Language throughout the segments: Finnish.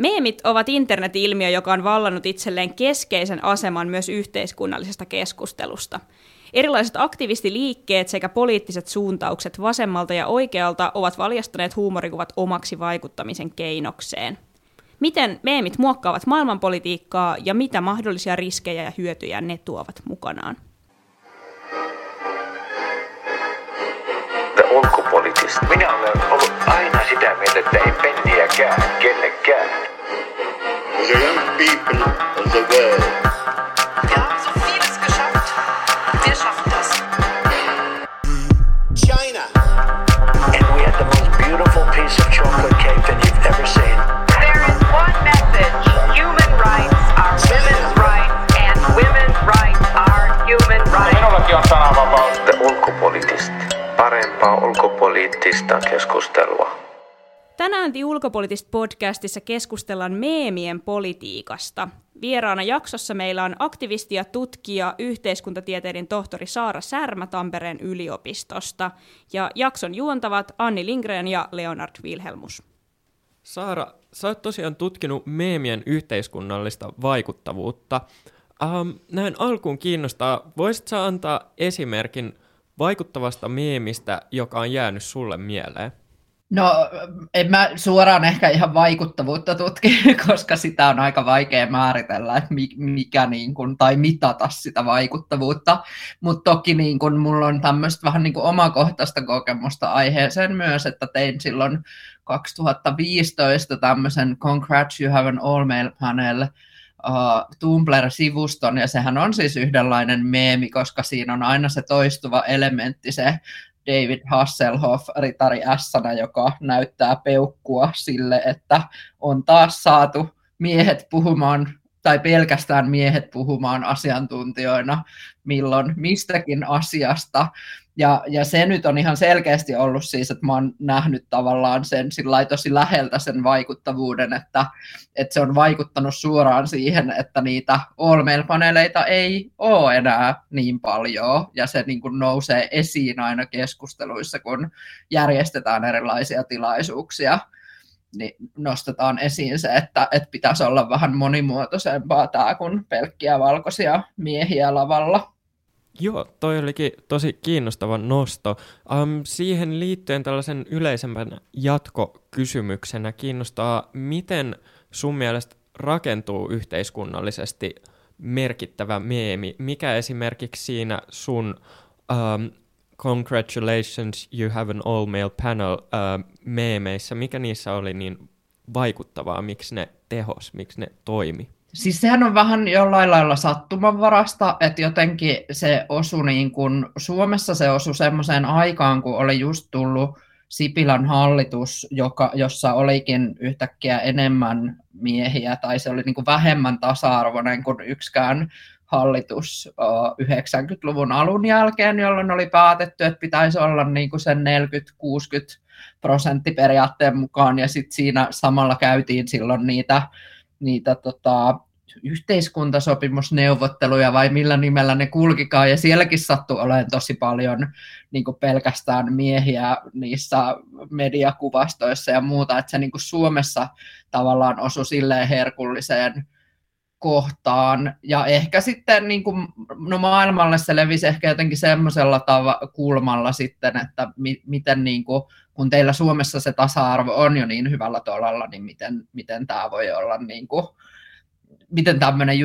Meemit ovat internet-ilmiö, joka on vallannut itselleen keskeisen aseman myös yhteiskunnallisesta keskustelusta. Erilaiset aktivistiliikkeet sekä poliittiset suuntaukset vasemmalta ja oikealta ovat valjastaneet huumorikuvat omaksi vaikuttamisen keinokseen. Miten meemit muokkaavat maailmanpolitiikkaa ja mitä mahdollisia riskejä ja hyötyjä ne tuovat mukanaan? ulkopoliittista. Minä olen ollut aina sitä mieltä, että ei penniäkään kellekään. The young people of the world. Wir haben so vieles geschafft. Wir schaffen das. China. And we had the most beautiful piece of chocolate cake that you've ever seen. There is one message. Human rights are women's rights, and women's rights are human rights. Minullakin on sananvapaus. The ulkopoliittista. Parempaa ulkopoliittista keskustelua. Tänään The Ulkopoliittista podcastissa keskustellaan meemien politiikasta. Vieraana jaksossa meillä on aktivisti ja tutkija, yhteiskuntatieteiden tohtori Saara Särmä Tampereen yliopistosta. Ja jakson juontavat Anni Lindgren ja Leonard Wilhelmus. Saara, sä oot tosiaan tutkinut meemien yhteiskunnallista vaikuttavuutta. Ähm, näin alkuun kiinnostaa, voisit sä antaa esimerkin vaikuttavasta meemistä, joka on jäänyt sulle mieleen? No en mä suoraan ehkä ihan vaikuttavuutta tutki, koska sitä on aika vaikea määritellä, että mikä niin kuin, tai mitata sitä vaikuttavuutta. Mutta toki niin kuin, mulla on tämmöistä vähän niin kuin omakohtaista kokemusta aiheeseen myös, että tein silloin 2015 tämmöisen Congrats You Have an All Mail Panel uh, Tumblr-sivuston, ja sehän on siis yhdenlainen meemi, koska siinä on aina se toistuva elementti, se David Hasselhoff Ritari s joka näyttää peukkua sille, että on taas saatu miehet puhumaan tai pelkästään miehet puhumaan asiantuntijoina milloin mistäkin asiasta. Ja, ja se nyt on ihan selkeästi ollut siis, että mä oon nähnyt tavallaan sen sillä tosi läheltä sen vaikuttavuuden, että, että se on vaikuttanut suoraan siihen, että niitä all paneeleita ei ole enää niin paljon, ja se niin kuin nousee esiin aina keskusteluissa, kun järjestetään erilaisia tilaisuuksia niin nostetaan esiin se, että, että pitäisi olla vähän monimuotoisempaa tämä kuin pelkkiä valkoisia miehiä lavalla. Joo, toi olikin tosi kiinnostava nosto. Um, siihen liittyen tällaisen yleisempänä jatkokysymyksenä kiinnostaa, miten sun mielestä rakentuu yhteiskunnallisesti merkittävä meemi? Mikä esimerkiksi siinä sun um, Congratulations, you have an all-male panel uh, meemeissä, mikä niissä oli niin vaikuttavaa, miksi ne tehos, miksi ne toimi? Siis sehän on vähän jollain lailla sattumanvarasta, että jotenkin se osui niin kuin, Suomessa se osui semmoiseen aikaan, kun oli just tullut Sipilän hallitus, joka, jossa olikin yhtäkkiä enemmän miehiä, tai se oli niin kuin vähemmän tasa-arvoinen kuin yksikään hallitus 90-luvun alun jälkeen, jolloin oli päätetty, että pitäisi olla niin kuin sen 40-60 prosenttiperiaatteen mukaan, ja sitten siinä samalla käytiin silloin niitä niitä tota, yhteiskuntasopimusneuvotteluja vai millä nimellä ne kulkikaan, ja sielläkin sattui olemaan tosi paljon niin pelkästään miehiä niissä mediakuvastoissa ja muuta, että se niin Suomessa tavallaan osui silleen herkulliseen kohtaan. Ja ehkä sitten niin kuin, no maailmalle se levisi ehkä jotenkin semmoisella tava- kulmalla sitten, että mi- miten niin kuin, kun teillä Suomessa se tasa-arvo on jo niin hyvällä tolalla, niin miten, miten tämä voi olla niin kuin, miten tämmöinen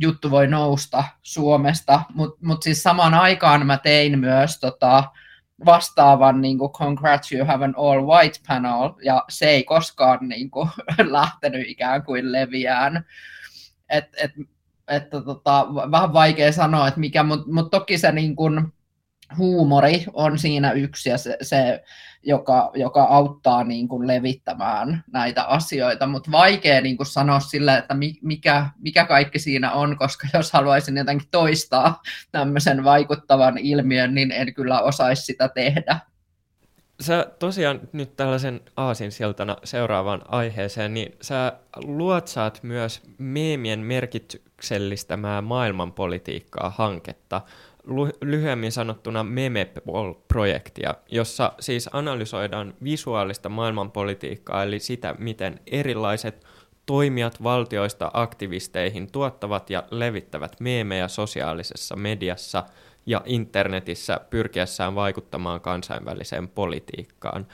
juttu voi nousta Suomesta, mutta mut siis samaan aikaan mä tein myös tota, vastaavan niin kuin, Congrats you have an all white panel, ja se ei koskaan niin kuin, lähtenyt ikään kuin leviään et, et, että tota, vähän vaikea sanoa, että mikä, mutta mut toki se niin kun, huumori on siinä yksi ja se, se joka, joka auttaa niin kun, levittämään näitä asioita, mutta vaikea niin kun, sanoa sille, että mikä, mikä kaikki siinä on, koska jos haluaisin jotenkin toistaa tämmöisen vaikuttavan ilmiön, niin en kyllä osaisi sitä tehdä. Sä tosiaan nyt tällaisen aasinsiltana seuraavaan aiheeseen, niin sä luotsaat myös meemien merkityksellistämää maailmanpolitiikkaa hanketta, lyhyemmin sanottuna Memepol-projektia, jossa siis analysoidaan visuaalista maailmanpolitiikkaa, eli sitä, miten erilaiset toimijat valtioista aktivisteihin tuottavat ja levittävät meemejä sosiaalisessa mediassa ja internetissä pyrkiessään vaikuttamaan kansainväliseen politiikkaan.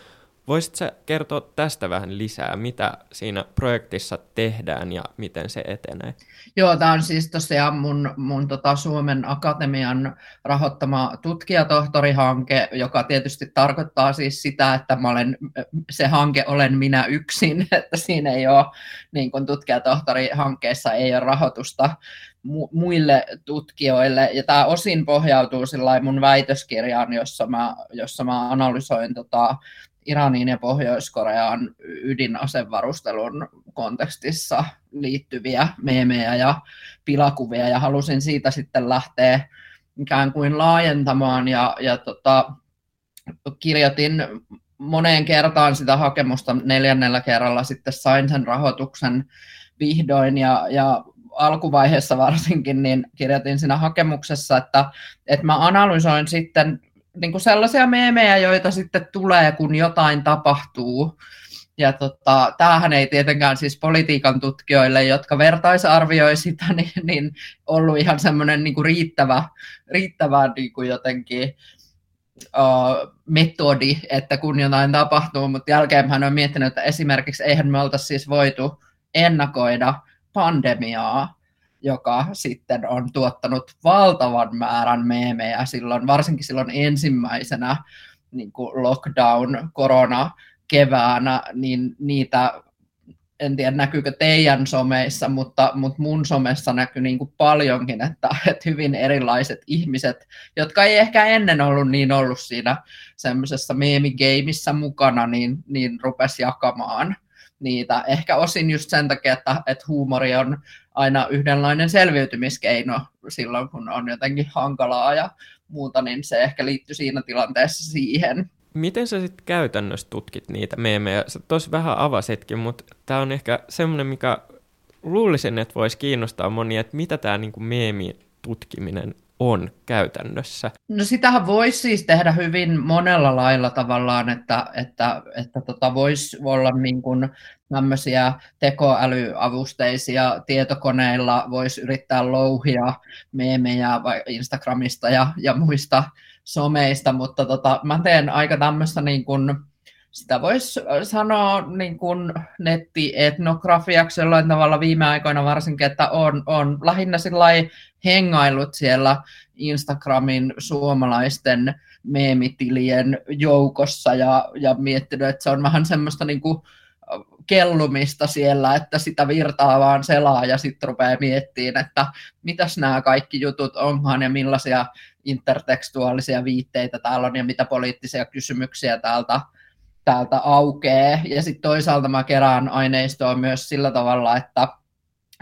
Voisitko kertoa tästä vähän lisää, mitä siinä projektissa tehdään ja miten se etenee? Joo, tämä on siis tosiaan mun, mun tota Suomen Akatemian rahoittama tutkijatohtorihanke, joka tietysti tarkoittaa siis sitä, että mä olen, se hanke olen minä yksin, että siinä ei ole, niin kuin tutkijatohtorihankkeessa ei ole rahoitusta mu- muille tutkijoille. Ja tämä osin pohjautuu mun väitöskirjaan, jossa mä, jossa mä analysoin tota, Iranin ja Pohjois-Korean ydinasevarustelun kontekstissa liittyviä meemejä ja pilakuvia, ja halusin siitä sitten lähteä ikään kuin laajentamaan, ja, ja tota, kirjoitin moneen kertaan sitä hakemusta, neljännellä kerralla sitten sain sen rahoituksen vihdoin, ja, ja alkuvaiheessa varsinkin, niin kirjoitin siinä hakemuksessa, että, että mä analysoin sitten niin kuin sellaisia meemejä, joita sitten tulee, kun jotain tapahtuu. Ja tota, tämähän ei tietenkään siis politiikan tutkijoille, jotka vertaisarvioi sitä, niin, niin ollut ihan semmoinen niin kuin riittävä, riittävä niin kuin jotenkin uh, metodi, että kun jotain tapahtuu, mutta jälkeen hän on miettinyt, että esimerkiksi eihän me oltaisi siis voitu ennakoida pandemiaa, joka sitten on tuottanut valtavan määrän meemejä silloin, varsinkin silloin ensimmäisenä niin kuin lockdown, korona keväänä, niin niitä en tiedä näkyykö teidän someissa, mutta, mutta mun somessa näkyy niin kuin paljonkin, että, että hyvin erilaiset ihmiset, jotka ei ehkä ennen ollut niin ollut siinä semmoisessa meemigeimissä mukana, niin, niin rupesi jakamaan niitä. Ehkä osin just sen takia, että, että huumori on aina yhdenlainen selviytymiskeino silloin, kun on jotenkin hankalaa ja muuta, niin se ehkä liittyy siinä tilanteessa siihen. Miten sä sitten käytännössä tutkit niitä meemejä? Sä tosi vähän avasitkin, mutta tämä on ehkä semmoinen, mikä luulisin, että voisi kiinnostaa monia, että mitä tämä niinku meemi tutkiminen on käytännössä? No sitähän voisi siis tehdä hyvin monella lailla tavallaan, että, että, että tota voisi olla niin kuin tämmöisiä tekoälyavusteisia tietokoneilla, voisi yrittää louhia meemejä Instagramista ja, ja muista someista, mutta tota, mä teen aika tämmöistä niin kuin, sitä voisi sanoa niin kuin nettietnografiaksi jollain tavalla viime aikoina varsinkin, että on, on lähinnä hengailut siellä Instagramin suomalaisten meemitilien joukossa ja, ja miettinyt, että se on vähän semmoista niin kuin kellumista siellä, että sitä virtaa vaan selaa ja sitten rupeaa miettimään, että mitäs nämä kaikki jutut onhan ja millaisia intertekstuaalisia viitteitä täällä on ja mitä poliittisia kysymyksiä täältä täältä aukee. Ja sitten toisaalta mä kerään aineistoa myös sillä tavalla, että,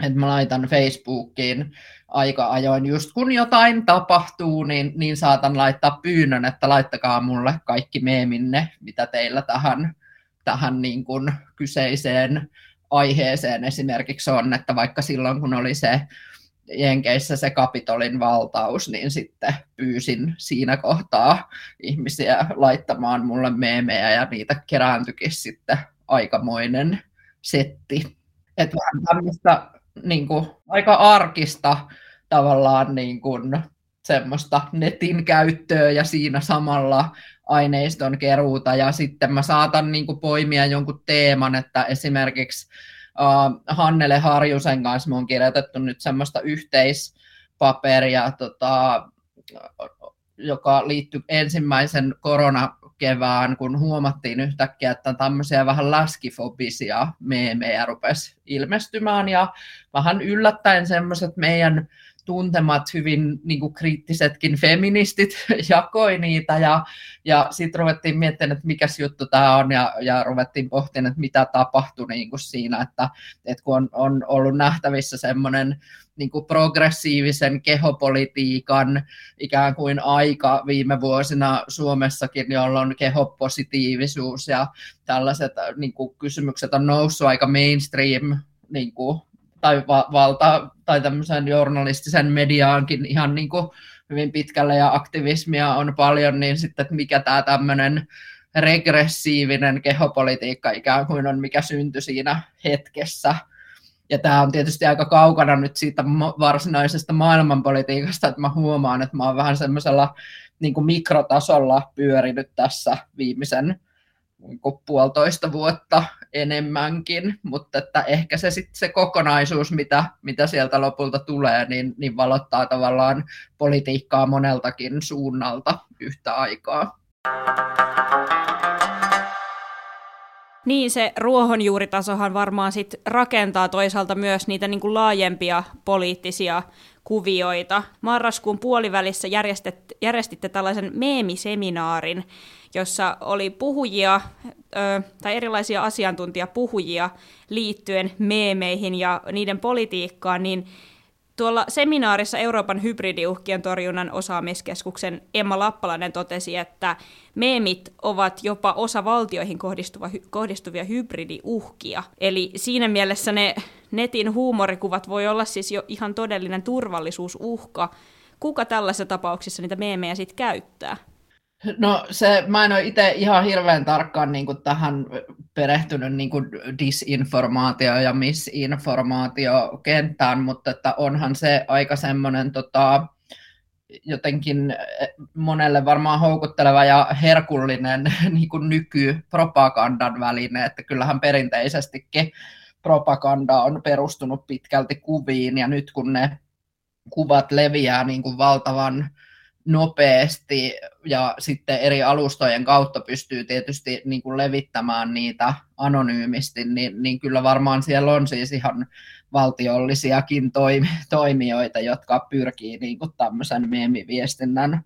että mä laitan Facebookiin aika ajoin, just kun jotain tapahtuu, niin, niin saatan laittaa pyynnön, että laittakaa mulle kaikki meeminne, mitä teillä tähän, tähän niin kuin kyseiseen aiheeseen esimerkiksi on, että vaikka silloin kun oli se Jenkeissä se Kapitolin valtaus, niin sitten pyysin siinä kohtaa ihmisiä laittamaan mulle meemejä ja niitä kerääntyikin sitten aikamoinen setti. Että vähän tämmöistä niin kuin, aika arkista tavallaan niin kuin, semmoista netin käyttöä ja siinä samalla aineiston keruuta ja sitten mä saatan niin kuin, poimia jonkun teeman, että esimerkiksi uh, Hannele Harjusen kanssa me on kirjoitettu nyt semmoista yhteispaperia, tota, joka liittyy ensimmäisen koronakevään, kun huomattiin yhtäkkiä, että tämmöisiä vähän läskifobisia meemejä rupesi ilmestymään ja vähän yllättäen semmoiset meidän tuntemat hyvin niin kuin kriittisetkin feministit jakoi niitä ja, ja sitten ruvettiin miettimään, että mikä juttu tämä on ja, ja ruvettiin pohtimaan, että mitä tapahtui niin kuin siinä, että, että kun on, on ollut nähtävissä semmoinen niin kuin progressiivisen kehopolitiikan ikään kuin aika viime vuosina Suomessakin, jolloin kehopositiivisuus ja tällaiset niin kuin kysymykset on noussut aika mainstream niin kuin tai va- valta tai tämmöisen journalistisen mediaankin ihan niin kuin hyvin pitkälle ja aktivismia on paljon, niin sitten, että mikä tämä tämmöinen regressiivinen kehopolitiikka ikään kuin on, mikä syntyi siinä hetkessä, Ja tämä on tietysti aika kaukana nyt siitä varsinaisesta maailmanpolitiikasta, että mä huomaan, että mä oon vähän semmoisella niin kuin mikrotasolla pyörinyt tässä viimeisen niin kuin puolitoista vuotta enemmänkin, mutta että ehkä se, sit se kokonaisuus, mitä, mitä sieltä lopulta tulee, niin, niin valottaa tavallaan politiikkaa moneltakin suunnalta yhtä aikaa. Niin, se ruohonjuuritasohan varmaan sit rakentaa toisaalta myös niitä niin kuin laajempia poliittisia kuvioita. Marraskuun puolivälissä järjestitte tällaisen meemiseminaarin, jossa oli puhujia ö, tai erilaisia asiantuntijapuhujia liittyen meemeihin ja niiden politiikkaan, niin Tuolla seminaarissa Euroopan hybridiuhkien torjunnan osaamiskeskuksen Emma Lappalainen totesi, että meemit ovat jopa osa valtioihin kohdistuva, kohdistuvia hybridiuhkia. Eli siinä mielessä ne netin huumorikuvat voi olla siis jo ihan todellinen turvallisuusuhka. Kuka tällaisessa tapauksessa niitä meemejä sitten käyttää? No se, mä en ole itse ihan hirveän tarkkaan niin kuin tähän perehtynyt niin kuin disinformaatio- ja misinformaatiokenttään, mutta että onhan se aika semmoinen tota, jotenkin monelle varmaan houkutteleva ja herkullinen niin kuin nykypropagandan väline, että kyllähän perinteisestikin propaganda on perustunut pitkälti kuviin, ja nyt kun ne kuvat leviää niin kuin valtavan nopeasti ja sitten eri alustojen kautta pystyy tietysti niin kuin levittämään niitä anonyymisti, niin, niin kyllä varmaan siellä on siis ihan valtiollisiakin toimijoita, jotka pyrkii niin kuin tämmöisen meemiviestinnän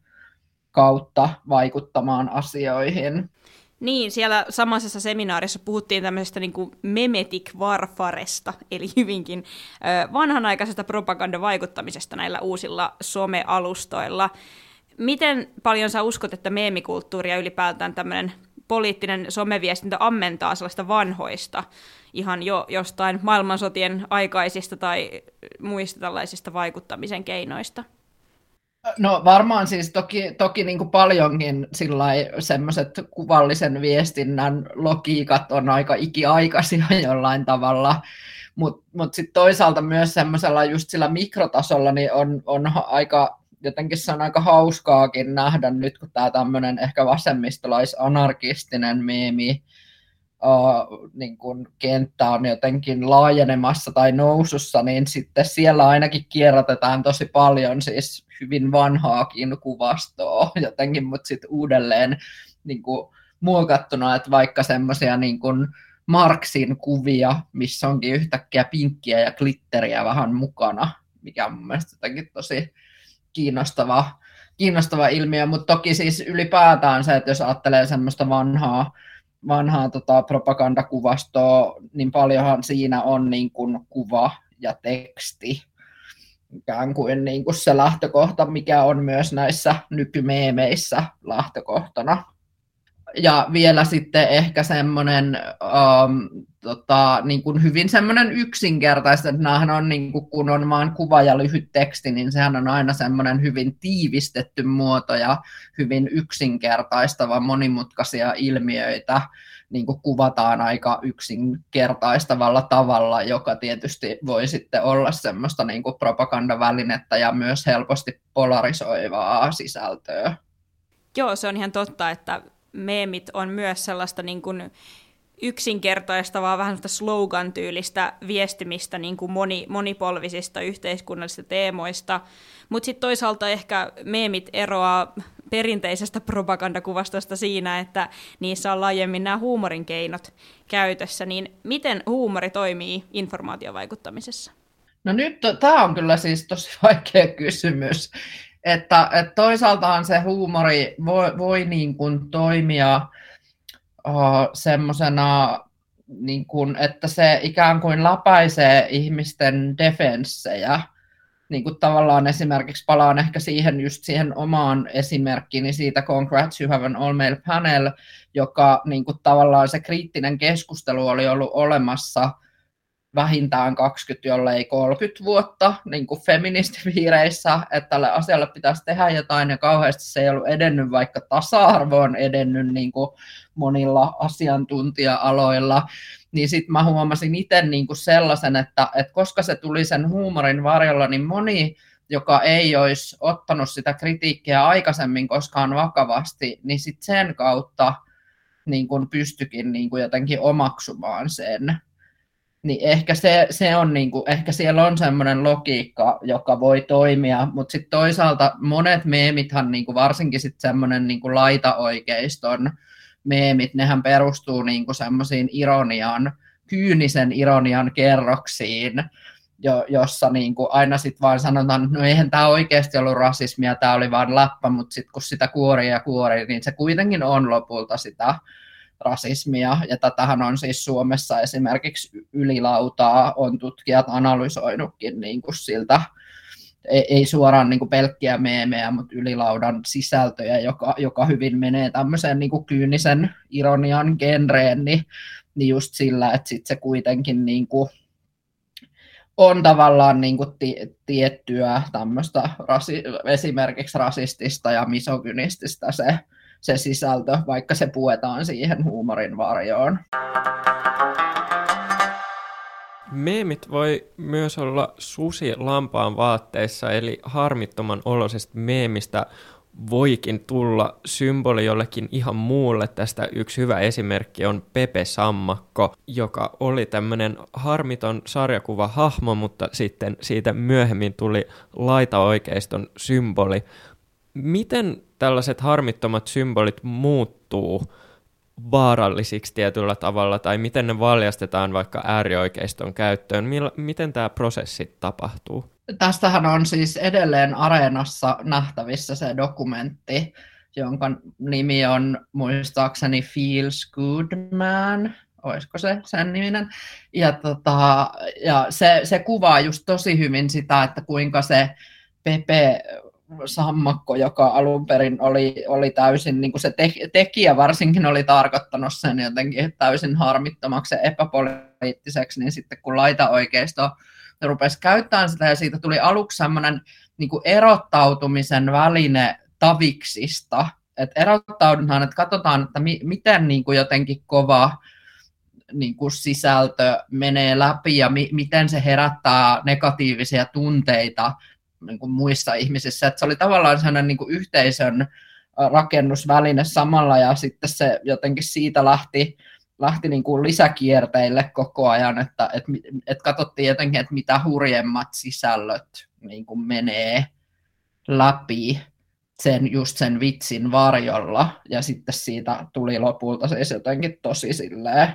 kautta vaikuttamaan asioihin. Niin, siellä samaisessa seminaarissa puhuttiin tämmöisestä niin kuin memetic warfaresta, eli hyvinkin vanhanaikaisesta propagandavaikuttamisesta näillä uusilla somealustoilla. Miten paljon sä uskot, että meemikulttuuri ja ylipäätään tämmöinen poliittinen someviestintä ammentaa sellaista vanhoista, ihan jo jostain maailmansotien aikaisista tai muista tällaisista vaikuttamisen keinoista? No varmaan siis toki, toki niin kuin paljonkin semmoiset kuvallisen viestinnän logiikat on aika ikiaikaisia jollain tavalla, mutta mut sitten toisaalta myös semmoisella just sillä mikrotasolla niin on, on aika jotenkin se on aika hauskaakin nähdä nyt, kun tämä tämmöinen ehkä vasemmistolais-anarkistinen meemi niin kenttä on jotenkin laajenemassa tai nousussa, niin sitten siellä ainakin kierrätetään tosi paljon siis hyvin vanhaakin kuvastoa jotenkin, mutta sitten uudelleen niin kuin, muokattuna, että vaikka semmoisia niin kuin, Marksin kuvia, missä onkin yhtäkkiä pinkkiä ja glitteriä vähän mukana, mikä on mun mielestä jotenkin tosi kiinnostava, kiinnostava ilmiö, mutta toki siis ylipäätään se, että jos ajattelee semmoista vanhaa, vanhaa tota, propagandakuvastoa, niin paljonhan siinä on niin kuin kuva ja teksti, ikään kuin, niin kuin se lähtökohta, mikä on myös näissä nykymeemeissä lähtökohtana ja vielä sitten ehkä semmoinen um, tota, niin kuin hyvin semmoinen yksinkertaista, että näähän on niin kuin, kun on vain kuva ja lyhyt teksti, niin sehän on aina semmoinen hyvin tiivistetty muoto ja hyvin yksinkertaistava monimutkaisia ilmiöitä niin kuin kuvataan aika yksinkertaistavalla tavalla, joka tietysti voi sitten olla semmoista niin kuin propagandavälinettä ja myös helposti polarisoivaa sisältöä. Joo, se on ihan totta, että meemit on myös sellaista niin kuin yksinkertaistavaa, vähän slogan-tyylistä viestimistä niin kuin moni, monipolvisista yhteiskunnallisista teemoista, mutta sitten toisaalta ehkä meemit eroaa perinteisestä propagandakuvastosta siinä, että niissä on laajemmin nämä huumorin keinot käytössä, niin miten huumori toimii informaatiovaikuttamisessa? No nyt tämä on kyllä siis tosi vaikea kysymys. Että, että toisaaltaan se huumori voi, voi niin kuin toimia uh, semmoisena, niin että se ikään kuin läpäisee ihmisten defenssejä. Niin kuin tavallaan esimerkiksi palaan ehkä siihen just siihen omaan esimerkkiini siitä Congrats You Have an All Male Panel, joka niin kuin tavallaan se kriittinen keskustelu oli ollut olemassa – vähintään 20, jollei 30 vuotta niin kuin feministipiireissä, että tälle asialle pitäisi tehdä jotain, ja kauheasti se ei ollut edennyt, vaikka tasa-arvo on edennyt niin kuin monilla asiantuntija-aloilla, niin sitten mä huomasin itse niin kuin sellaisen, että, että koska se tuli sen huumorin varjolla, niin moni joka ei olisi ottanut sitä kritiikkiä aikaisemmin koskaan vakavasti, niin sit sen kautta niin kun pystyikin niin kun jotenkin omaksumaan sen. Niin ehkä, se, se on kuin, ehkä siellä on semmoinen logiikka, joka voi toimia, mutta sitten toisaalta monet meemithan, kuin varsinkin sitten semmoinen niin kuin laitaoikeiston meemit, nehän perustuu niin kuin semmoisiin ironian, kyynisen ironian kerroksiin, jo, jossa niin kuin aina sitten vaan sanotaan, että no eihän tämä oikeasti ollut rasismia, tämä oli vain läppä, mutta sitten kun sitä kuori ja kuori, niin se kuitenkin on lopulta sitä rasismia, ja tätähän on siis Suomessa esimerkiksi ylilautaa on tutkijat analysoinutkin niin kuin siltä, ei, suoraan niin kuin pelkkiä meemejä, mutta ylilaudan sisältöjä, joka, joka hyvin menee tämmöiseen niin kuin kyynisen ironian genreen, niin, niin just sillä, että sit se kuitenkin niin kuin on tavallaan niin kuin ti- tiettyä tämmöistä rasi- esimerkiksi rasistista ja misogynististä se, se sisältö, vaikka se puetaan siihen huumorin varjoon. Meemit voi myös olla susi lampaan vaatteissa, eli harmittoman olosesta meemistä voikin tulla symboli jollekin ihan muulle. Tästä yksi hyvä esimerkki on Pepe Sammakko, joka oli tämmöinen harmiton sarjakuva hahmo, mutta sitten siitä myöhemmin tuli laitaoikeiston symboli. Miten tällaiset harmittomat symbolit muuttuu vaarallisiksi tietyllä tavalla, tai miten ne valjastetaan vaikka äärioikeiston käyttöön? Miten tämä prosessi tapahtuu? tästähän on siis edelleen Areenassa nähtävissä se dokumentti, jonka nimi on muistaakseni Feels Good Man, olisiko se sen niminen. Ja, tota, ja se, se kuvaa just tosi hyvin sitä, että kuinka se Pepe sammakko, joka alun perin oli, oli täysin, niin kuin se te, tekijä varsinkin oli tarkoittanut sen jotenkin täysin harmittomaksi ja epäpoliittiseksi, niin sitten kun laita oikeisto rupesi käyttämään sitä ja siitä tuli aluksi semmoinen niin erottautumisen väline taviksista, että erottaudutaan, että katsotaan, että mi- miten niin kuin jotenkin kova niin kuin sisältö menee läpi ja mi- miten se herättää negatiivisia tunteita niin kuin muissa ihmisissä. Että se oli tavallaan sellainen niin kuin yhteisön rakennusväline samalla ja sitten se jotenkin siitä lähti lähti niin kuin lisäkierteille koko ajan, että et, et katsottiin jotenkin, että mitä hurjemmat sisällöt niin kuin menee läpi sen, just sen vitsin varjolla, ja sitten siitä tuli lopulta siis jotenkin tosi silleen,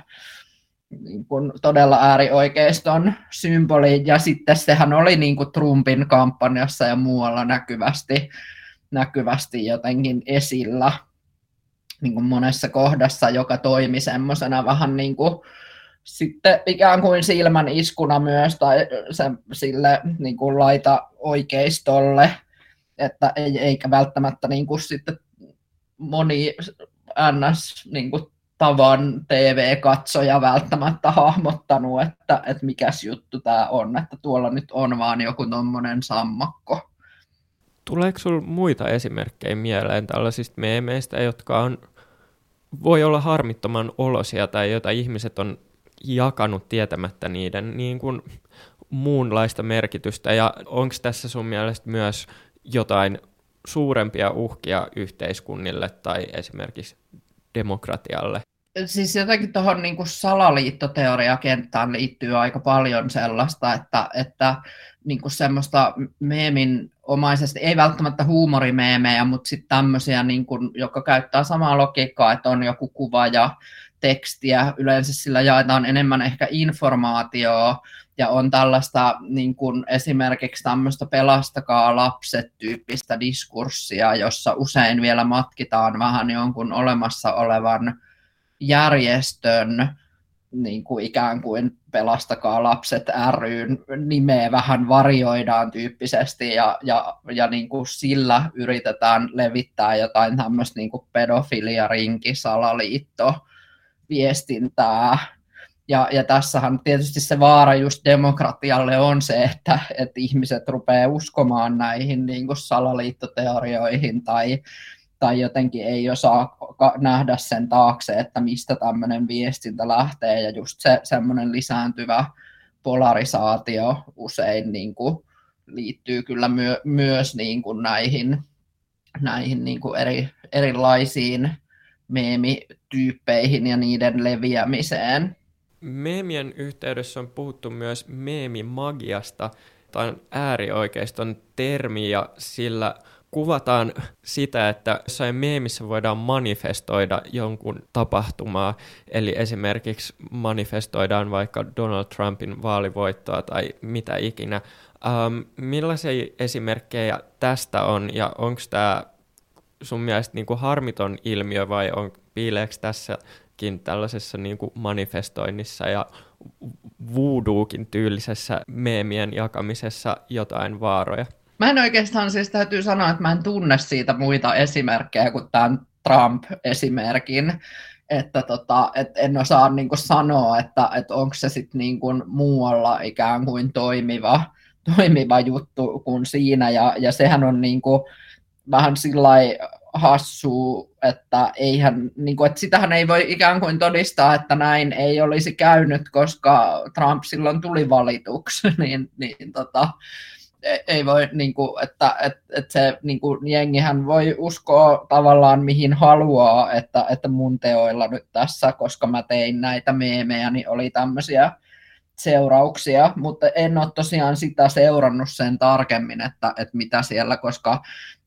niin kuin todella äärioikeiston symboli, ja sitten sehän oli niin kuin Trumpin kampanjassa ja muualla näkyvästi, näkyvästi jotenkin esillä, niin kuin monessa kohdassa, joka toimi semmoisena vähän niin kuin, sitten ikään kuin silmän iskuna myös tai se, sille niin kuin laita oikeistolle, että ei, eikä välttämättä niin kuin sitten moni ns. Niin kuin tavan TV-katsoja välttämättä hahmottanut, että, että mikäs juttu tämä on, että tuolla nyt on vaan joku tommonen sammakko. Tuleeko sinulla muita esimerkkejä mieleen tällaisista meemeistä, jotka on, voi olla harmittoman olosia tai joita ihmiset on jakanut tietämättä niiden niin kuin muunlaista merkitystä, ja onko tässä sun mielestä myös jotain suurempia uhkia yhteiskunnille tai esimerkiksi demokratialle? Siis jotenkin tuohon niin salaliittoteoriakenttään liittyy aika paljon sellaista, että, että niin kuin semmoista meemin omaisesti, ei välttämättä huumorimeemejä, mutta sitten tämmöisiä, niin kuin, jotka käyttää samaa logiikkaa, että on joku kuva ja tekstiä, yleensä sillä jaetaan enemmän ehkä informaatiota, ja on tällaista niin kuin esimerkiksi tämmöistä pelastakaa lapset-tyyppistä diskurssia, jossa usein vielä matkitaan vähän jonkun olemassa olevan järjestön niin kuin ikään kuin Pelastakaa lapset ryn nimeä vähän varjoidaan tyyppisesti ja, ja, ja niin kuin sillä yritetään levittää jotain tämmöistä niin kuin pedofilia, rinki, salaliitto, viestintää. Ja, ja tässähän tietysti se vaara just demokratialle on se, että, että ihmiset rupeaa uskomaan näihin niin kuin salaliittoteorioihin tai, tai jotenkin ei osaa nähdä sen taakse, että mistä tämmöinen viestintä lähtee. Ja just se semmoinen lisääntyvä polarisaatio usein niin kuin liittyy kyllä myö, myös niin kuin näihin, näihin niin kuin eri, erilaisiin meemityyppeihin ja niiden leviämiseen. Meemien yhteydessä on puhuttu myös meemimagiasta. Tämä on äärioikeiston termi ja sillä kuvataan sitä, että jossain meemissä voidaan manifestoida jonkun tapahtumaa, eli esimerkiksi manifestoidaan vaikka Donald Trumpin vaalivoittoa tai mitä ikinä. Um, millaisia esimerkkejä tästä on ja onko tämä sun mielestä niin kuin harmiton ilmiö vai on, piileekö tässäkin tällaisessa niin kuin manifestoinnissa ja voodookin tyylisessä meemien jakamisessa jotain vaaroja? Mä en oikeastaan siis täytyy sanoa, että mä en tunne siitä muita esimerkkejä kuin tämän Trump-esimerkin, että tota, et en osaa niin kuin sanoa, että, että onko se sitten niin kuin muualla ikään kuin toimiva, toimiva juttu kuin siinä, ja, ja sehän on niin kuin vähän sillä hassu, että, eihän, niin kuin, että sitähän ei voi ikään kuin todistaa, että näin ei olisi käynyt, koska Trump silloin tuli valituksi, niin, niin tota, e, ei voi, niin kuin, että, että, että se niin kuin, jengihän voi uskoa tavallaan mihin haluaa, että, että mun teoilla nyt tässä, koska mä tein näitä meemejä, niin oli tämmöisiä seurauksia, mutta en ole tosiaan sitä seurannut sen tarkemmin, että, että mitä siellä, koska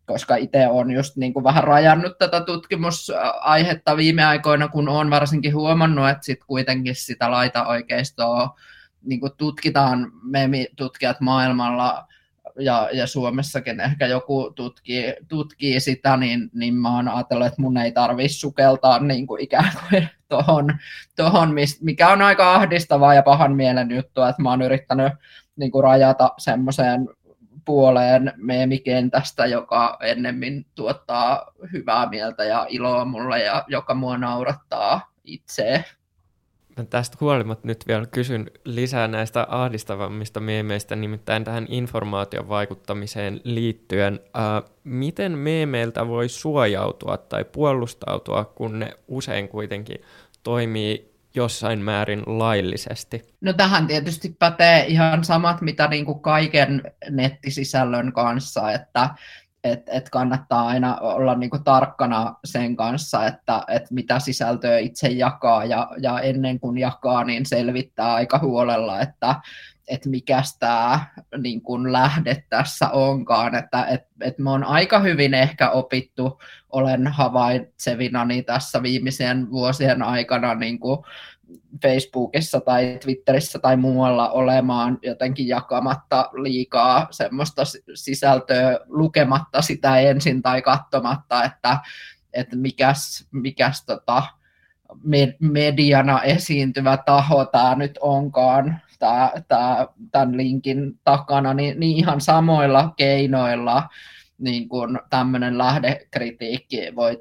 koska itse olen just niin kuin vähän rajannut tätä tutkimusaihetta viime aikoina, kun olen varsinkin huomannut, että sit kuitenkin sitä laita-oikeistoa niin kuin tutkitaan, me tutkijat maailmalla ja, ja Suomessakin ehkä joku tutkii, tutkii sitä, niin, niin mä oon ajatellut, että mun ei tarvitse sukeltaa niin kuin ikään kuin tohon, tohon, mikä on aika ahdistavaa ja pahan mielen juttu, että mä oon yrittänyt niin kuin rajata semmoiseen puoleen meemikentästä, joka ennemmin tuottaa hyvää mieltä ja iloa mulle ja joka mua naurattaa itse. Mä tästä huolimatta nyt vielä kysyn lisää näistä ahdistavammista meemeistä, nimittäin tähän informaation vaikuttamiseen liittyen. Ää, miten meemeiltä voi suojautua tai puolustautua, kun ne usein kuitenkin toimii jossain määrin laillisesti? No tähän tietysti pätee ihan samat, mitä niin kuin kaiken nettisisällön kanssa, että et, et kannattaa aina olla niin kuin tarkkana sen kanssa, että et mitä sisältöä itse jakaa ja, ja ennen kuin jakaa, niin selvittää aika huolella, että että mikä tämä niin kun lähde tässä onkaan, että et, et me on aika hyvin ehkä opittu, olen havaitsevinani tässä viimeisen vuosien aikana niin kuin Facebookissa tai Twitterissä tai muualla olemaan jotenkin jakamatta liikaa semmoista sisältöä lukematta sitä ensin tai katsomatta, että, että mikäs, mikäs tota, mediana esiintyvä taho tämä nyt onkaan tää, tää, tämän linkin takana, niin, niin ihan samoilla keinoilla niin kuin tämmöinen lähdekritiikki voi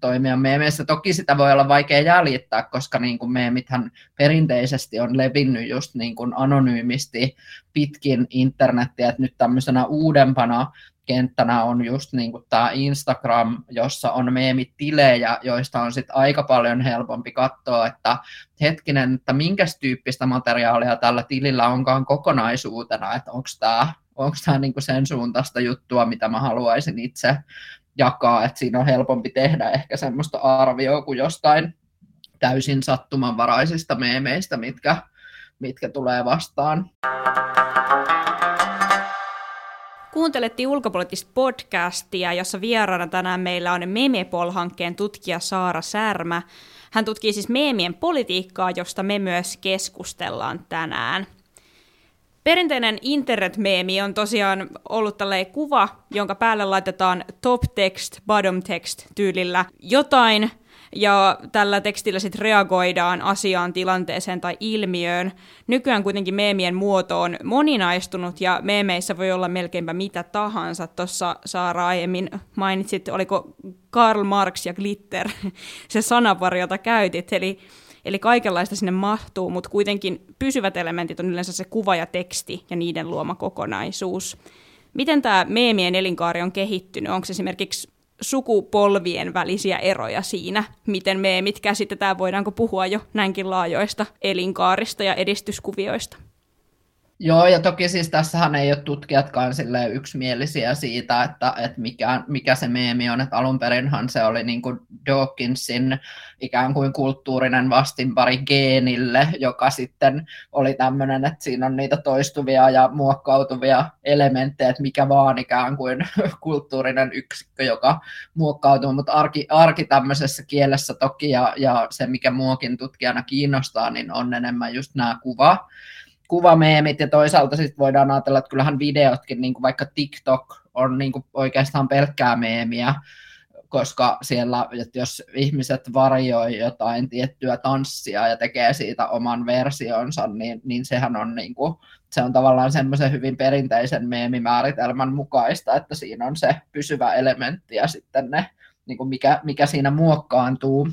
toimia meemeissä. Toki sitä voi olla vaikea jäljittää, koska niin kuin meemithän perinteisesti on levinnyt just niin kuin anonyymisti pitkin internettiä, että nyt tämmöisenä uudempana kenttänä on just niin kuin tämä Instagram, jossa on meemitilejä, joista on sitten aika paljon helpompi katsoa, että hetkinen, että minkä tyyppistä materiaalia tällä tilillä onkaan kokonaisuutena, että onko tämä onko tämä niinku sen suuntaista juttua, mitä mä haluaisin itse jakaa, että siinä on helpompi tehdä ehkä semmoista arvioa kuin jostain täysin sattumanvaraisista meemeistä, mitkä, mitkä tulee vastaan. Kuuntelettiin ulkopoliittista podcastia, jossa vieraana tänään meillä on Memepol-hankkeen tutkija Saara Särmä. Hän tutkii siis meemien politiikkaa, josta me myös keskustellaan tänään. Perinteinen internet-meemi on tosiaan ollut tällainen kuva, jonka päälle laitetaan top text, bottom text tyylillä jotain, ja tällä tekstillä sitten reagoidaan asiaan, tilanteeseen tai ilmiöön. Nykyään kuitenkin meemien muoto on moninaistunut ja meemeissä voi olla melkeinpä mitä tahansa. Tuossa Saara aiemmin mainitsit, oliko Karl Marx ja glitter se sanapari, jota käytit. Eli Eli kaikenlaista sinne mahtuu, mutta kuitenkin pysyvät elementit on yleensä se kuva ja teksti ja niiden luoma kokonaisuus. Miten tämä meemien elinkaari on kehittynyt? Onko esimerkiksi sukupolvien välisiä eroja siinä, miten meemit käsitetään, voidaanko puhua jo näinkin laajoista elinkaarista ja edistyskuvioista? Joo, ja toki siis tässähän ei ole tutkijatkaan yksimielisiä siitä, että, että mikä, mikä se meemi on, että alun perinhan se oli niin kuin Dawkinsin ikään kuin kulttuurinen vastinpari geenille, joka sitten oli tämmöinen, että siinä on niitä toistuvia ja muokkautuvia elementtejä, että mikä vaan ikään kuin kulttuurinen yksikkö, joka muokkautuu, mutta arki, arki tämmöisessä kielessä toki ja, ja se, mikä muokin tutkijana kiinnostaa, niin on enemmän just nämä kuva, kuvameemit ja toisaalta sitten voidaan ajatella, että kyllähän videotkin, niin kuin vaikka TikTok on niin kuin oikeastaan pelkkää meemiä, koska siellä, että jos ihmiset varjoi jotain tiettyä tanssia ja tekee siitä oman versionsa, niin, niin sehän on, niin kuin, se on tavallaan semmoisen hyvin perinteisen meemimääritelmän mukaista, että siinä on se pysyvä elementti ja sitten ne, niin kuin mikä, mikä siinä muokkaantuu.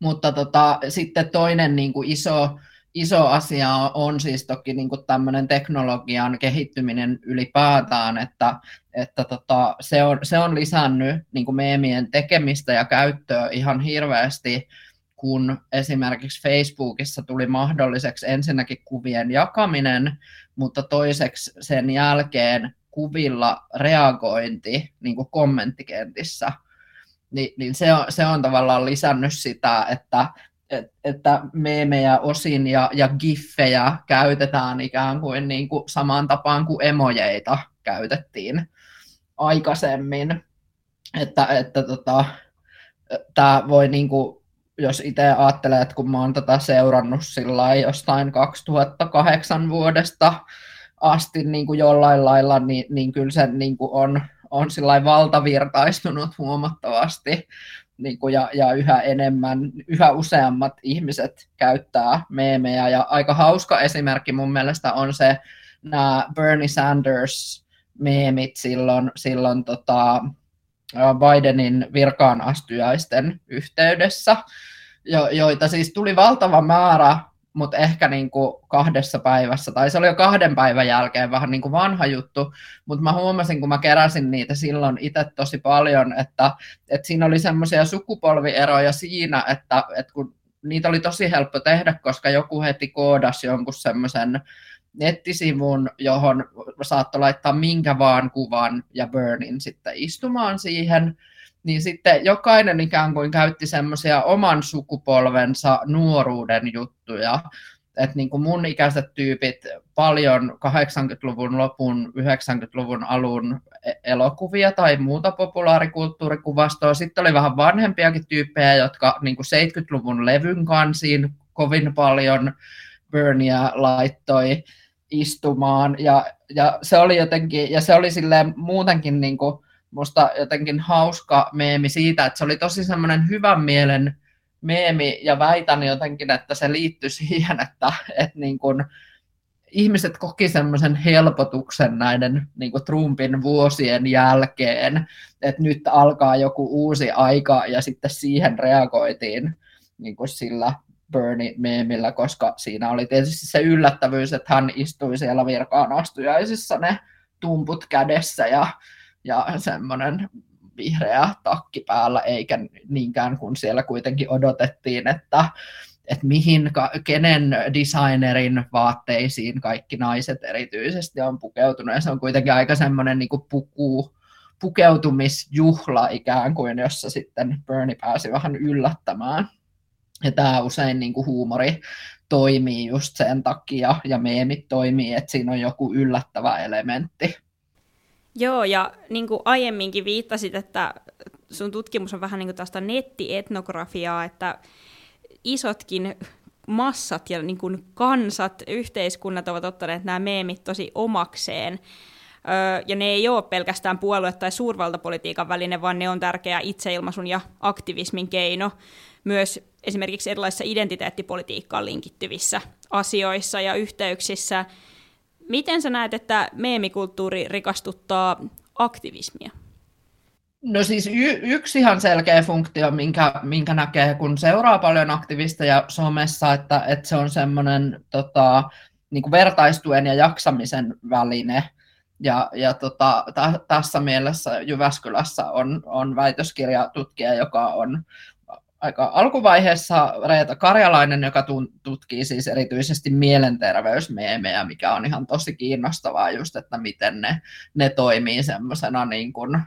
Mutta tota, sitten toinen niin kuin iso iso asia on siis toki niin kuin tämmöinen teknologian kehittyminen ylipäätään, että, että tota, se, on, se on lisännyt niin kuin meemien tekemistä ja käyttöä ihan hirveästi, kun esimerkiksi Facebookissa tuli mahdolliseksi ensinnäkin kuvien jakaminen, mutta toiseksi sen jälkeen kuvilla reagointi niin kuin kommenttikentissä. Ni, niin se, on, se on tavallaan lisännyt sitä, että että meemejä osin ja, ja giffejä käytetään ikään kuin, niin kuin samaan tapaan kuin emojeita käytettiin aikaisemmin. Että, että tota, tämä voi niin kuin, jos itse ajattelee, että kun mä oon tätä seurannut sillä jostain 2008 vuodesta asti niin kuin jollain lailla, niin, niin kyllä se niin kuin on, on valtavirtaistunut huomattavasti niin kuin, ja, ja yhä enemmän, yhä useammat ihmiset käyttää meemejä. Ja aika hauska esimerkki mun mielestä on se nämä Bernie Sanders meemit silloin, silloin tota, Bidenin virkaanastujaisten yhteydessä, jo, joita siis tuli valtava määrä mutta ehkä niin kuin kahdessa päivässä, tai se oli jo kahden päivän jälkeen vähän niin kuin vanha juttu, mutta mä huomasin, kun mä keräsin niitä silloin itse tosi paljon, että, että siinä oli semmoisia sukupolvieroja siinä, että, että kun niitä oli tosi helppo tehdä, koska joku heti koodasi jonkun semmoisen nettisivun, johon saattoi laittaa minkä vaan kuvan ja Burnin sitten istumaan siihen, niin sitten jokainen ikään kuin käytti semmoisia oman sukupolvensa nuoruuden juttuja. Että niin kuin mun ikäiset tyypit paljon 80-luvun lopun, 90-luvun alun e- elokuvia tai muuta populaarikulttuurikuvastoa. Sitten oli vähän vanhempiakin tyyppejä, jotka niin kuin 70-luvun levyn kansiin kovin paljon Bernia laittoi istumaan. Ja, ja se oli jotenkin, ja se oli silleen muutenkin niin kuin musta jotenkin hauska meemi siitä, että se oli tosi semmoinen hyvän mielen meemi ja väitän jotenkin, että se liittyi siihen, että, että niin kuin ihmiset koki semmoisen helpotuksen näiden niin kuin Trumpin vuosien jälkeen, että nyt alkaa joku uusi aika ja sitten siihen reagoitiin niin kuin sillä Bernie-meemillä, koska siinä oli tietysti se yllättävyys, että hän istui siellä virkaan astujaisissa ne tumput kädessä ja ja semmoinen vihreä takki päällä, eikä niinkään kun siellä kuitenkin odotettiin, että, että mihin, kenen designerin vaatteisiin kaikki naiset erityisesti on pukeutunut, ja se on kuitenkin aika semmoinen niin puku, pukeutumisjuhla ikään kuin, jossa sitten Bernie pääsi vähän yllättämään. Ja tämä usein niin kuin huumori toimii just sen takia, ja meemit toimii, että siinä on joku yllättävä elementti. Joo, ja niin kuin aiemminkin viittasit, että sun tutkimus on vähän niin kuin tästä nettietnografiaa, että isotkin massat ja niin kuin kansat, yhteiskunnat ovat ottaneet nämä meemit tosi omakseen. Öö, ja ne ei ole pelkästään puolue- tai suurvaltapolitiikan väline, vaan ne on tärkeä itseilmaisun ja aktivismin keino myös esimerkiksi erilaisissa identiteettipolitiikkaan linkittyvissä asioissa ja yhteyksissä – Miten sä näet, että meemikulttuuri rikastuttaa aktivismia? No siis y- yksi ihan selkeä funktio, minkä, minkä näkee, kun seuraa paljon aktivisteja somessa, että, että se on semmoinen tota, niin vertaistuen ja jaksamisen väline. Ja, ja tota, t- tässä mielessä Jyväskylässä on, on väitöskirjatutkija, joka on aika alkuvaiheessa Reeta Karjalainen, joka tutkii siis erityisesti mielenterveysmeemejä, mikä on ihan tosi kiinnostavaa just, että miten ne, ne toimii semmoisena niin kuin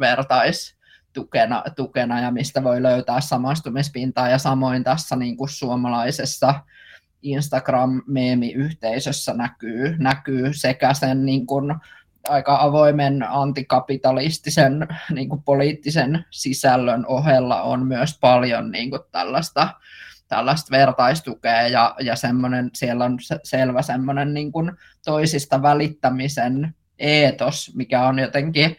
vertais, tukena, tukena ja mistä voi löytää samastumispintaa. Ja samoin tässä niin kuin suomalaisessa Instagram-meemiyhteisössä näkyy, näkyy sekä sen niin kuin aika avoimen antikapitalistisen niin kuin poliittisen sisällön ohella on myös paljon niin kuin tällaista, tällaista vertaistukea ja, ja semmoinen, siellä on selvä semmoinen niin kuin toisista välittämisen eetos, mikä on jotenkin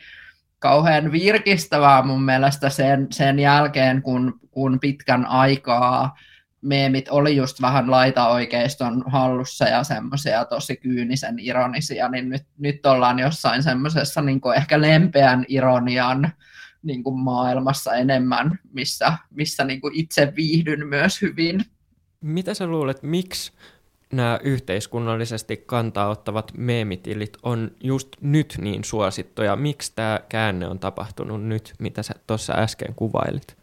kauhean virkistävää mun mielestä sen, sen jälkeen, kun, kun pitkän aikaa meemit oli just vähän laita-oikeiston hallussa ja semmoisia tosi kyynisen ironisia, niin nyt, nyt ollaan jossain semmoisessa niin ehkä lempeän ironian niin kuin maailmassa enemmän, missä, missä niin kuin itse viihdyn myös hyvin. Mitä sä luulet, miksi nämä yhteiskunnallisesti kantaa ottavat meemitilit on just nyt niin suosittuja? Miksi tämä käänne on tapahtunut nyt, mitä sä tuossa äsken kuvailit?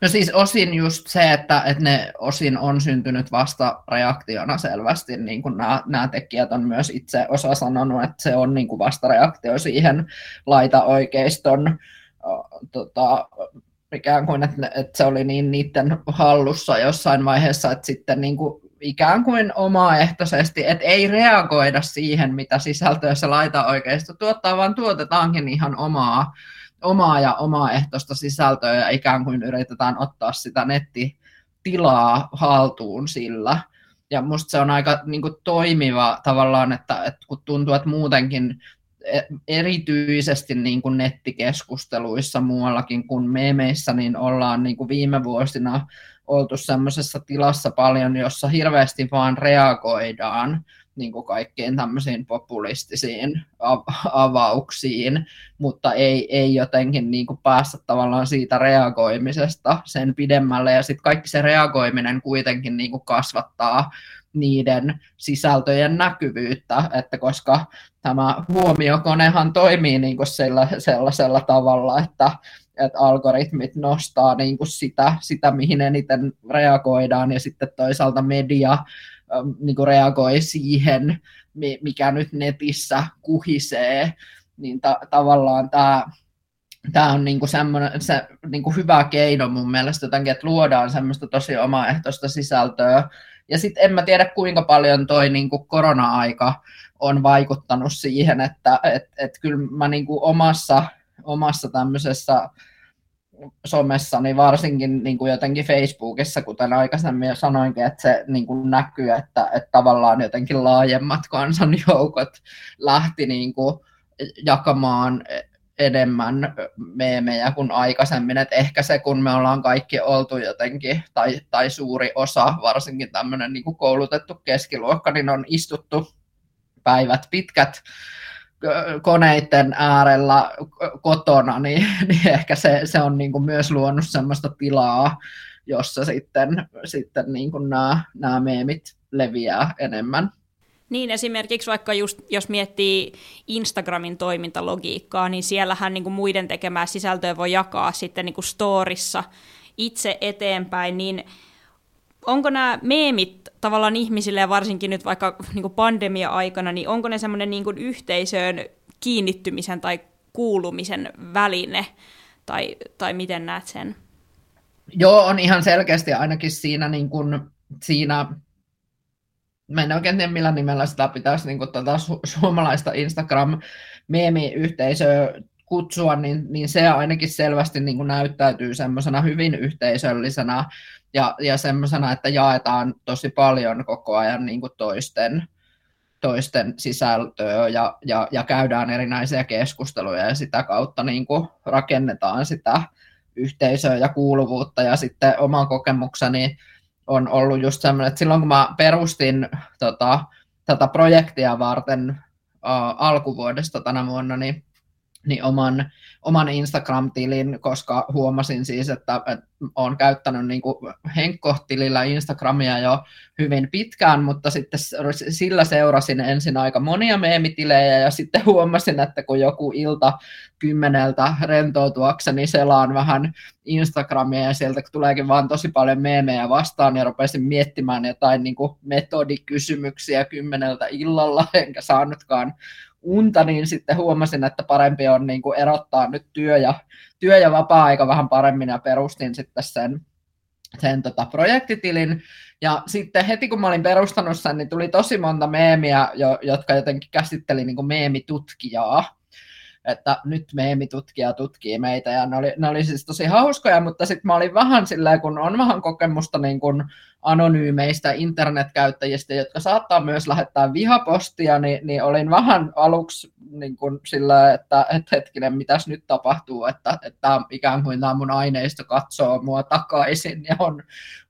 No siis osin just se, että, että ne osin on syntynyt vasta reaktiona selvästi, niin kuin nämä, nämä tekijät on myös itse osa sanonut, että se on niin kuin vastareaktio siihen laita-oikeiston tota, ikään kuin, että, että se oli niin niiden hallussa jossain vaiheessa, että sitten niin kuin ikään kuin omaehtoisesti, että ei reagoida siihen, mitä sisältöä se laita oikeisto tuottaa, vaan tuotetaankin ihan omaa omaa ja omaehtoista sisältöä ja ikään kuin yritetään ottaa sitä nettitilaa haltuun sillä. Ja musta se on aika niin kuin, toimiva tavallaan, että, että kun tuntuu, että muutenkin e, erityisesti niin kuin nettikeskusteluissa muuallakin kuin memeissä, niin ollaan niin kuin viime vuosina oltu semmoisessa tilassa paljon, jossa hirveästi vaan reagoidaan niin kuin kaikkiin tämmöisiin populistisiin avauksiin, mutta ei, ei jotenkin niin kuin päästä tavallaan siitä reagoimisesta sen pidemmälle. Ja sitten kaikki se reagoiminen kuitenkin niin kuin kasvattaa niiden sisältöjen näkyvyyttä, että koska tämä huomiokonehan toimii niin kuin sellaisella tavalla, että, että algoritmit nostaa niin kuin sitä, sitä, mihin eniten reagoidaan, ja sitten toisaalta media niin kuin reagoi siihen, mikä nyt netissä kuhisee, niin ta- tavallaan tämä tämä on niinku semmoinen, se niinku hyvä keino mun mielestä jotenkin, että luodaan semmoista tosi omaehtoista sisältöä. Ja sitten en mä tiedä kuinka paljon toi niinku korona-aika on vaikuttanut siihen, että et, et kyllä mä niinku omassa, omassa tämmöisessä somessa, niin varsinkin niin kuin jotenkin Facebookissa, kuten aikaisemmin jo sanoinkin, että se niin kuin näkyy, että, että tavallaan jotenkin laajemmat kansanjoukot lähti niin kuin jakamaan enemmän meemejä kuin aikaisemmin, että ehkä se, kun me ollaan kaikki oltu jotenkin, tai, tai suuri osa, varsinkin tämmöinen niin koulutettu keskiluokka, niin on istuttu päivät pitkät koneiden äärellä kotona, niin, niin ehkä se, se on niin kuin myös luonut sellaista tilaa, jossa sitten, sitten niin kuin nämä, nämä meemit leviää enemmän. Niin, esimerkiksi vaikka just, jos miettii Instagramin toimintalogiikkaa, niin siellähän niin kuin muiden tekemää sisältöä voi jakaa sitten niin kuin storissa itse eteenpäin, niin onko nämä meemit tavallaan ihmisille ja varsinkin nyt vaikka niin pandemia-aikana, niin onko ne semmoinen niin yhteisöön kiinnittymisen tai kuulumisen väline, tai, tai miten näet sen? Joo, on ihan selkeästi ainakin siinä, niin kuin, siinä mä en oikein tiedä millä nimellä sitä pitäisi niin kuin, tätä su- suomalaista Instagram-meemi-yhteisöä kutsua, niin, niin se ainakin selvästi niin kuin näyttäytyy semmoisena hyvin yhteisöllisenä ja, ja semmoisena, että jaetaan tosi paljon koko ajan niin kuin toisten, toisten sisältöä ja, ja, ja käydään erinäisiä keskusteluja ja sitä kautta niin kuin rakennetaan sitä yhteisöä ja kuuluvuutta. Ja sitten oma kokemukseni on ollut just semmoinen, että silloin kun mä perustin tota, tätä projektia varten uh, alkuvuodesta tänä vuonna, niin niin oman, oman Instagram-tilin, koska huomasin siis, että, että olen käyttänyt niin Henkko-tilillä Instagramia jo hyvin pitkään, mutta sitten sillä seurasin ensin aika monia meemitilejä ja sitten huomasin, että kun joku ilta kymmeneltä rentoutuakseni selaan vähän Instagramia ja sieltä tuleekin vaan tosi paljon meemejä vastaan ja rupesin miettimään jotain niin metodikysymyksiä kymmeneltä illalla, enkä saanutkaan unta, niin sitten huomasin, että parempi on niin kuin erottaa nyt työ ja, työ ja vapaa-aika vähän paremmin ja perustin sitten sen, sen tota projektitilin. Ja sitten heti kun mä olin perustanut sen, niin tuli tosi monta meemiä, jo, jotka jotenkin käsitteli niin kuin meemitutkijaa että nyt meemitutkija tutkii meitä, ja ne oli, ne oli siis tosi hauskoja, mutta sitten mä olin vähän silleen, kun on vähän kokemusta niin kuin anonyymeistä internetkäyttäjistä, jotka saattaa myös lähettää vihapostia, niin, niin olin vähän aluksi niin kuin sillä, että, että hetkinen, mitäs nyt tapahtuu, että, että ikään kuin tämä mun aineisto katsoo mua takaisin ja on,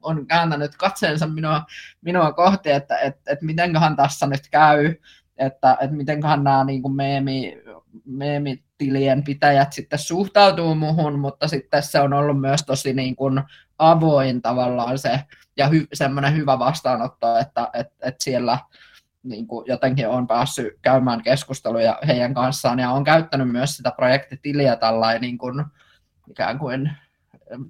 on kääntänyt katseensa minua, minua kohti, että, että, että mitenköhän tässä nyt käy, että, että mitenköhän nämä niin kuin meemi, meemitilien pitäjät sitten suhtautuu muhun, mutta sitten se on ollut myös tosi niin kuin avoin tavallaan se ja hy, semmoinen hyvä vastaanotto, että et, et siellä niin kuin jotenkin on päässyt käymään keskusteluja heidän kanssaan ja on käyttänyt myös sitä projektitiliä tällainen niin kuin, ikään kuin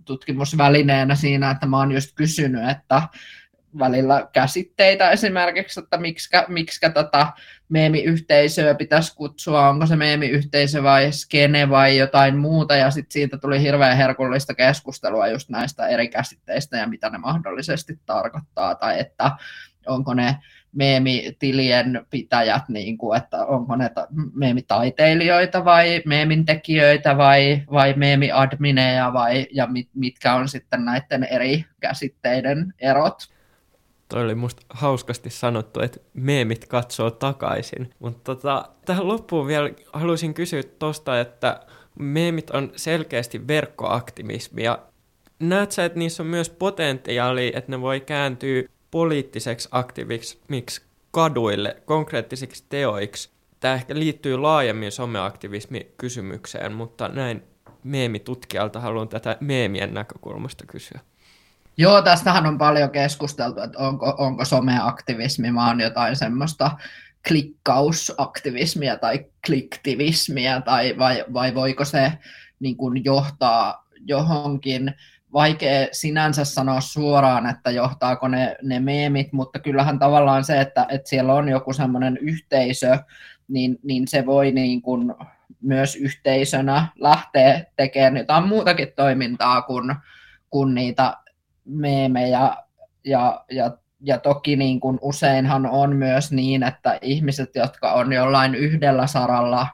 tutkimusvälineenä siinä, että mä oon just kysynyt, että välillä käsitteitä esimerkiksi, että miksikä, miksikä tota meemiyhteisöä pitäisi kutsua, onko se meemiyhteisö vai skene vai jotain muuta, ja sitten siitä tuli hirveän herkullista keskustelua just näistä eri käsitteistä ja mitä ne mahdollisesti tarkoittaa, tai että onko ne meemitilien pitäjät, niin kuin, että onko ne meemitaiteilijoita vai meemintekijöitä vai, vai meemiadmineja vai, ja mit, mitkä on sitten näiden eri käsitteiden erot. Toi oli musta hauskasti sanottu, että meemit katsoo takaisin. Mutta tota, tähän loppuun vielä haluaisin kysyä tosta, että meemit on selkeästi verkkoaktivismia. Näet sä, että niissä on myös potentiaali, että ne voi kääntyä poliittiseksi aktivismiksi kaduille, konkreettisiksi teoiksi. Tämä ehkä liittyy laajemmin someaktivismi-kysymykseen, mutta näin meemitutkijalta haluan tätä meemien näkökulmasta kysyä. Joo, tästähän on paljon keskusteltu, että onko, onko someaktivismi vaan jotain semmoista klikkausaktivismia tai kliktivismia, tai vai, vai voiko se niin kuin johtaa johonkin, vaikea sinänsä sanoa suoraan, että johtaako ne, ne meemit, mutta kyllähän tavallaan se, että, että siellä on joku semmoinen yhteisö, niin, niin se voi niin kuin myös yhteisönä lähteä tekemään jotain muutakin toimintaa kuin, kuin niitä meemejä ja, ja, ja toki niin kuin useinhan on myös niin, että ihmiset, jotka on jollain yhdellä saralla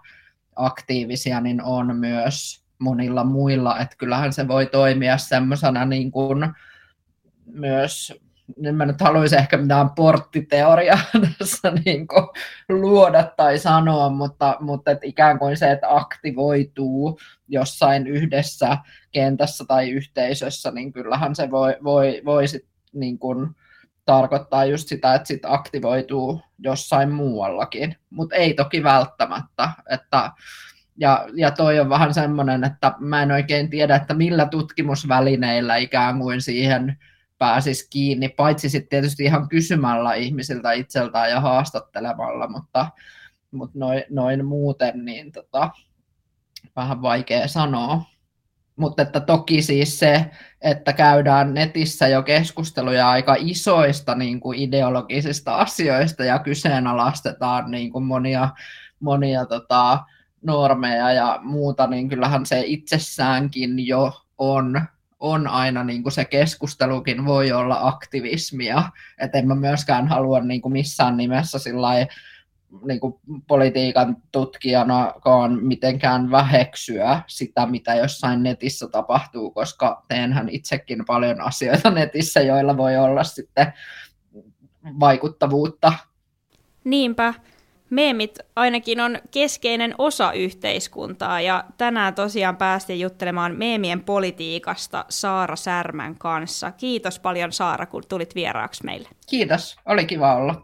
aktiivisia, niin on myös monilla muilla, että kyllähän se voi toimia semmoisena niin kuin myös nyt mä nyt haluaisin ehkä mitään porttiteoriaa tässä niin kuin luoda tai sanoa, mutta, mutta et ikään kuin se, että aktivoituu jossain yhdessä kentässä tai yhteisössä, niin kyllähän se voi, voi, voi sit niin kuin tarkoittaa just sitä, että sit aktivoituu jossain muuallakin, mutta ei toki välttämättä. Että, ja, ja toi on vähän semmoinen, että mä en oikein tiedä, että millä tutkimusvälineillä ikään kuin siihen pääsisi kiinni, paitsi sitten tietysti ihan kysymällä ihmisiltä itseltään ja haastattelemalla, mutta, mutta noin, noin muuten niin tota, vähän vaikea sanoa. Mutta että toki siis se, että käydään netissä jo keskusteluja aika isoista niin kuin ideologisista asioista ja kyseenalaistetaan niin kuin monia, monia tota, normeja ja muuta, niin kyllähän se itsessäänkin jo on on aina niin kuin se keskustelukin voi olla aktivismia, että en mä myöskään halua niin kuin missään nimessä sillai, niin kuin politiikan tutkijanakaan mitenkään väheksyä sitä, mitä jossain netissä tapahtuu, koska teenhän itsekin paljon asioita netissä, joilla voi olla sitten vaikuttavuutta. Niinpä meemit ainakin on keskeinen osa yhteiskuntaa ja tänään tosiaan päästiin juttelemaan meemien politiikasta Saara Särmän kanssa. Kiitos paljon Saara, kun tulit vieraaksi meille. Kiitos, oli kiva olla.